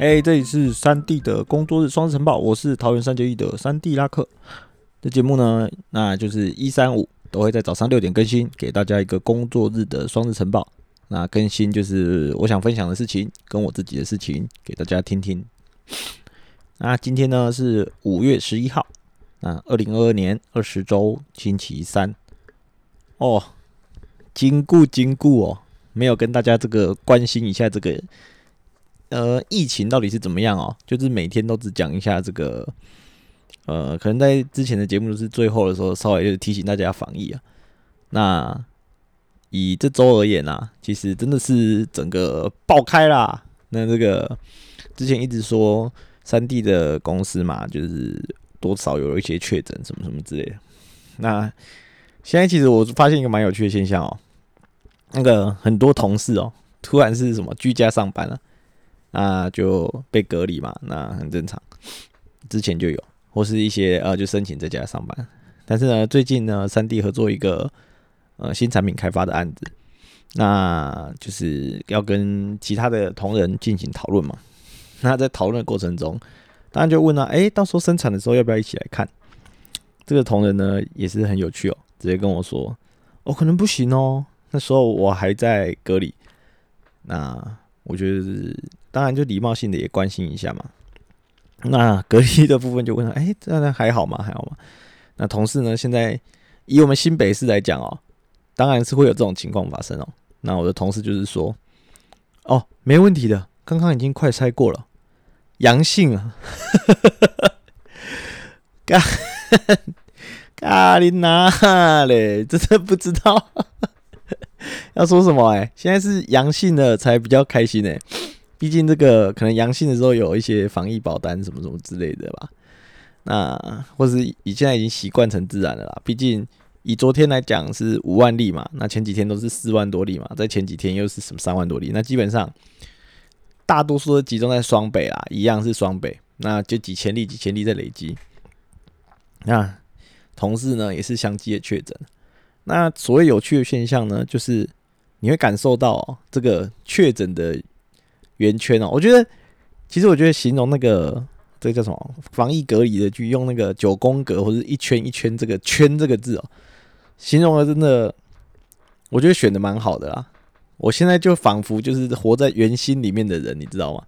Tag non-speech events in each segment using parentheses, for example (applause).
哎，这里是三 D 的工作日双日晨报，我是桃园三结义的三 D 拉克。这节目呢，那就是一三五都会在早上六点更新，给大家一个工作日的双日晨报。那更新就是我想分享的事情，跟我自己的事情，给大家听听。那今天呢是五月十一号，那二零二二年二十周星期三。哦，经过经过哦，没有跟大家这个关心一下这个。呃，疫情到底是怎么样哦？就是每天都只讲一下这个，呃，可能在之前的节目是最后的时候，稍微就是提醒大家防疫啊。那以这周而言啊，其实真的是整个爆开啦。那这个之前一直说三 D 的公司嘛，就是多少有一些确诊什么什么之类的。那现在其实我发现一个蛮有趣的现象哦，那个很多同事哦，突然是什么居家上班了。那就被隔离嘛，那很正常。之前就有，或是一些呃，就申请在家上班。但是呢，最近呢，三 D 合作一个呃新产品开发的案子，那就是要跟其他的同仁进行讨论嘛。那在讨论的过程中，当然就问了，哎，到时候生产的时候要不要一起来看？这个同仁呢也是很有趣哦，直接跟我说，哦，可能不行哦，那时候我还在隔离。那我觉得是。当然，就礼貌性的也关心一下嘛。那隔离的部分就问他：“哎，这样还好吗？还好吗？”那同事呢？现在以我们新北市来讲哦，当然是会有这种情况发生哦。那我的同事就是说：“哦，没问题的，刚刚已经快筛过了，阳性啊！”咖咖喱哪嘞？真的不知道 (laughs) 要说什么哎。现在是阳性的才比较开心哎。毕竟这个可能阳性的时候有一些防疫保单什么什么之类的吧，那或是以现在已经习惯成自然了啦。毕竟以昨天来讲是五万例嘛，那前几天都是四万多例嘛，在前几天又是什么三万多例，那基本上大多数都集中在双北啦，一样是双北，那就几千例几千例在累积。那同事呢也是相继的确诊，那所谓有趣的现象呢，就是你会感受到这个确诊的。圆圈哦，我觉得其实我觉得形容那个这个叫什么防疫隔离的就，用那个九宫格或者一圈一圈这个圈这个字哦，形容的真的，我觉得选的蛮好的啦。我现在就仿佛就是活在圆心里面的人，你知道吗？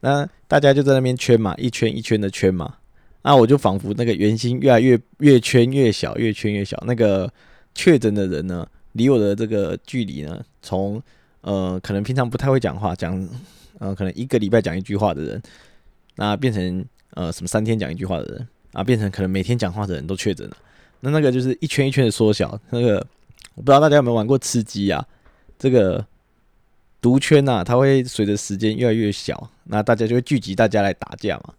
那大家就在那边圈嘛，一圈一圈的圈嘛，那我就仿佛那个圆心越来越越圈越小，越圈越小。那个确诊的人呢，离我的这个距离呢，从呃可能平常不太会讲话讲。呃，可能一个礼拜讲一句话的人，那变成呃什么三天讲一句话的人啊，变成可能每天讲话的人都确诊了。那那个就是一圈一圈的缩小。那个我不知道大家有没有玩过吃鸡啊？这个毒圈呐，它会随着时间越来越小，那大家就会聚集大家来打架嘛。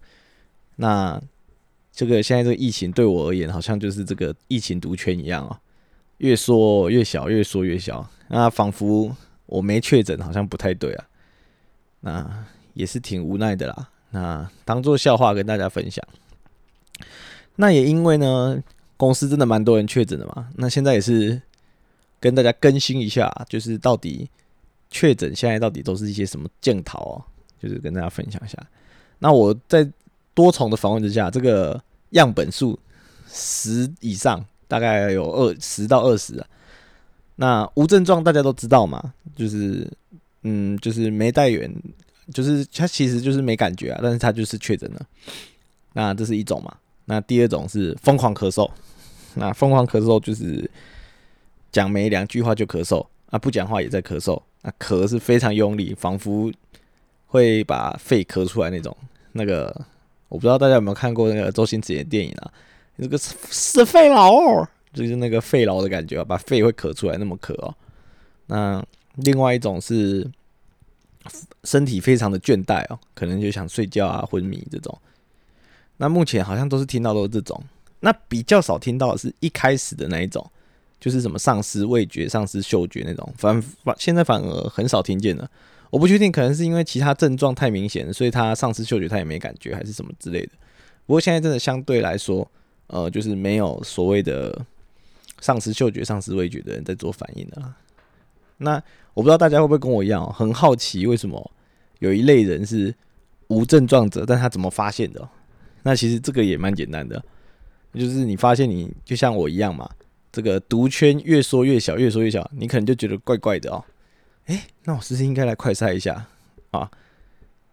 那这个现在这个疫情对我而言，好像就是这个疫情毒圈一样啊，越缩越小，越缩越小。那仿佛我没确诊，好像不太对啊。那也是挺无奈的啦。那当做笑话跟大家分享。那也因为呢，公司真的蛮多人确诊的嘛。那现在也是跟大家更新一下，就是到底确诊现在到底都是一些什么剑桃哦，就是跟大家分享一下。那我在多重的访问之下，这个样本数十以上，大概有二十到二十啊。那无症状大家都知道嘛，就是。嗯，就是没带源，就是他其实就是没感觉啊，但是他就是确诊了。那这是一种嘛？那第二种是疯狂咳嗽。那疯狂咳嗽就是讲没两句话就咳嗽啊，不讲话也在咳嗽。那咳是非常用力，仿佛会把肺咳出来那种。那个我不知道大家有没有看过那个周星驰的电影啊？那个是肺痨，就是那个肺痨的感觉，把肺会咳出来那么咳哦。那另外一种是身体非常的倦怠哦，可能就想睡觉啊、昏迷这种。那目前好像都是听到都是这种，那比较少听到的是一开始的那一种，就是什么丧失味觉、丧失嗅觉那种，反反现在反而很少听见了。我不确定，可能是因为其他症状太明显，所以他丧失嗅觉他也没感觉，还是什么之类的。不过现在真的相对来说，呃，就是没有所谓的丧失嗅觉、丧失味觉的人在做反应的啦。那我不知道大家会不会跟我一样，很好奇为什么有一类人是无症状者，但他怎么发现的？那其实这个也蛮简单的，就是你发现你就像我一样嘛，这个毒圈越缩越小，越缩越小，你可能就觉得怪怪的哦。诶，那我是不是应该来快筛一下啊？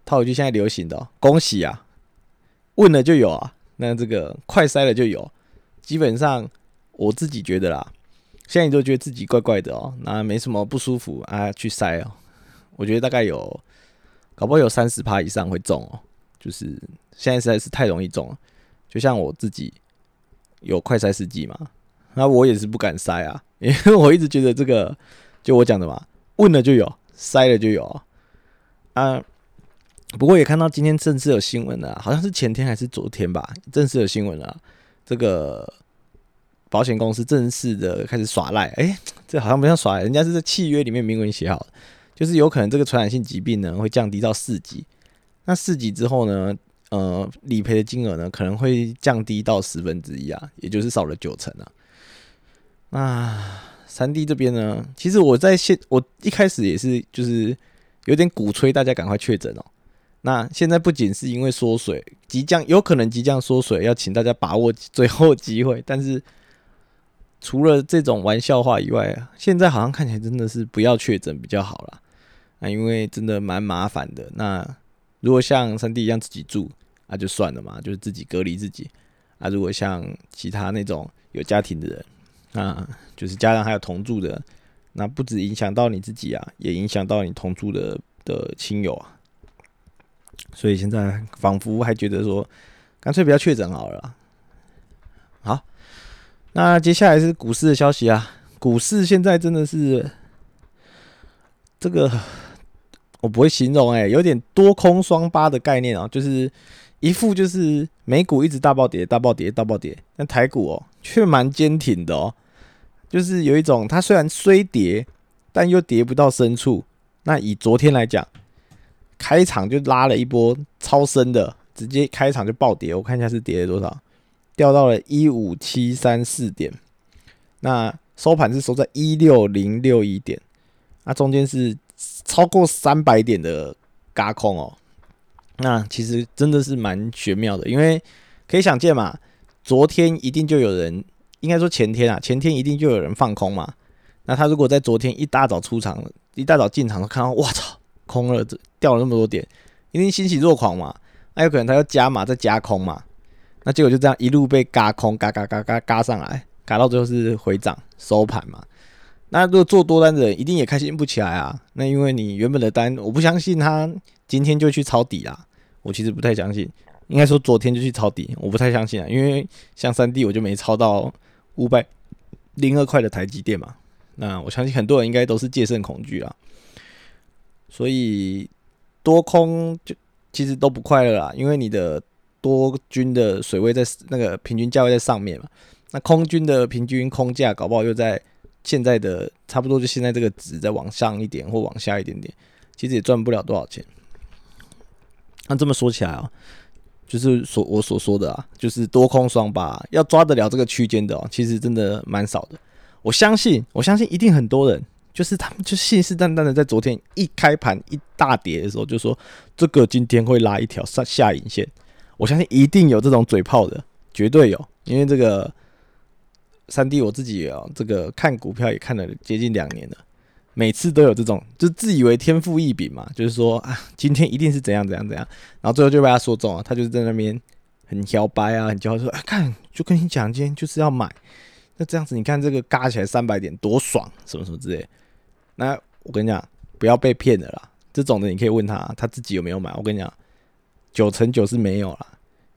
套一句现在流行的，恭喜啊，问了就有啊。那这个快筛了就有，基本上我自己觉得啦，现在你都觉得自己怪怪的哦，那没什么不舒服啊，去筛哦。我觉得大概有，搞不好有三十趴以上会中哦。就是现在实在是太容易中了，就像我自己有快筛试剂嘛，那我也是不敢筛啊，因为我一直觉得这个就我讲的嘛，问了就有，筛了就有啊。不过也看到今天正式有新闻了，好像是前天还是昨天吧，正式有新闻了，这个保险公司正式的开始耍赖，哎，这好像不像耍赖，人家是在契约里面明文写好。就是有可能这个传染性疾病呢会降低到四级，那四级之后呢，呃，理赔的金额呢可能会降低到十分之一啊，也就是少了九成啊。那三 D 这边呢，其实我在现我一开始也是就是有点鼓吹大家赶快确诊哦。那现在不仅是因为缩水即将有可能即将缩水，要请大家把握最后机会，但是。除了这种玩笑话以外啊，现在好像看起来真的是不要确诊比较好了。那因为真的蛮麻烦的。那如果像三弟一样自己住，那就算了嘛，就是自己隔离自己。啊，如果像其他那种有家庭的人，那就是家人还有同住的，那不止影响到你自己啊，也影响到你同住的的亲友啊。所以现在仿佛还觉得说，干脆不要确诊好了。好。那接下来是股市的消息啊，股市现在真的是这个我不会形容哎，有点多空双八的概念啊，就是一副就是美股一直大暴跌、大暴跌、大暴跌，但台股哦却蛮坚挺的哦，就是有一种它虽然虽跌，但又跌不到深处。那以昨天来讲，开场就拉了一波超深的，直接开场就暴跌，我看一下是跌了多少。掉到了一五七三四点，那收盘是收在一六零六一点，那中间是超过三百点的嘎空哦。那其实真的是蛮玄妙的，因为可以想见嘛，昨天一定就有人，应该说前天啊，前天一定就有人放空嘛。那他如果在昨天一大早出场，一大早进场，看到哇操，空了，掉了那么多点，一定欣喜若狂嘛。那有可能他要加码再加空嘛。那结果就这样一路被嘎空，嘎嘎嘎嘎嘎上来，嘎到最后是回涨收盘嘛。那如果做多单的人一定也开心不起来啊。那因为你原本的单，我不相信他今天就去抄底啦。我其实不太相信，应该说昨天就去抄底，我不太相信啊。因为像三 D 我就没抄到五百零二块的台积电嘛。那我相信很多人应该都是戒慎恐惧啊。所以多空就其实都不快乐啦，因为你的。多军的水位在那个平均价位在上面嘛，那空军的平均空价搞不好又在现在的差不多就现在这个值再往上一点或往下一点点，其实也赚不了多少钱。那这么说起来啊，就是所我所说的啊，就是多空双八要抓得了这个区间的哦，其实真的蛮少的。我相信，我相信一定很多人就是他们就信誓旦旦的在昨天一开盘一大跌的时候就说这个今天会拉一条上下影线。我相信一定有这种嘴炮的，绝对有，因为这个三 D 我自己啊，这个看股票也看了接近两年了，每次都有这种，就自以为天赋异禀嘛，就是说啊，今天一定是怎样怎样怎样，然后最后就被他说中了，他就是在那边很摇摆啊，很骄傲说，哎，看，就跟你讲，今天就是要买，那这样子你看这个嘎起来三百点多爽，什么什么之类，那我跟你讲，不要被骗的啦，这种的你可以问他，他自己有没有买，我跟你讲。九成九是没有了，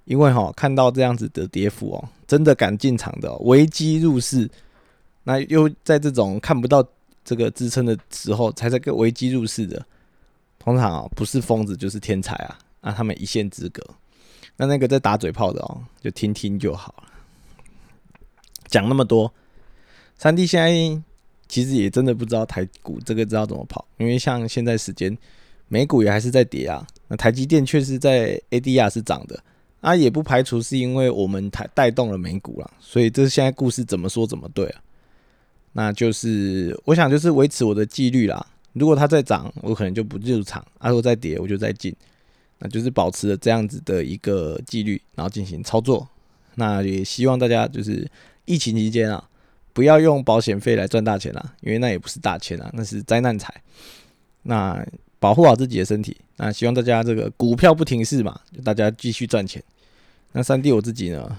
因为哈看到这样子的跌幅哦，真的敢进场的危机入市，那又在这种看不到这个支撑的时候才在个危机入市的，通常啊不是疯子就是天才啊，那他们一线之隔。那那个在打嘴炮的哦，就听听就好了。讲那么多，三弟现在其实也真的不知道台股这个知道怎么跑，因为像现在时间。美股也还是在跌啊，那台积电确实在 ADR 是涨的，啊，也不排除是因为我们台带动了美股了，所以这现在故事怎么说怎么对啊？那就是我想就是维持我的纪律啦，如果它在涨，我可能就不入场；，啊，如果在跌，我就再进。那就是保持了这样子的一个纪律，然后进行操作。那也希望大家就是疫情期间啊，不要用保险费来赚大钱啦，因为那也不是大钱啊，那是灾难财。那保护好自己的身体。那希望大家这个股票不停市嘛，大家继续赚钱。那三弟我自己呢，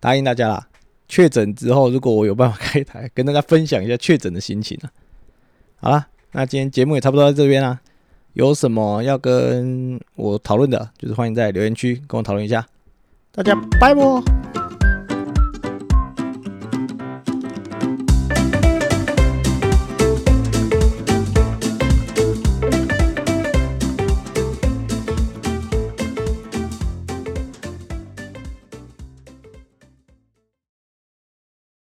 答应大家啦，确诊之后如果我有办法开台，跟大家分享一下确诊的心情啊。好啦，那今天节目也差不多在这边啦。有什么要跟我讨论的，就是欢迎在留言区跟我讨论一下。大家拜拜。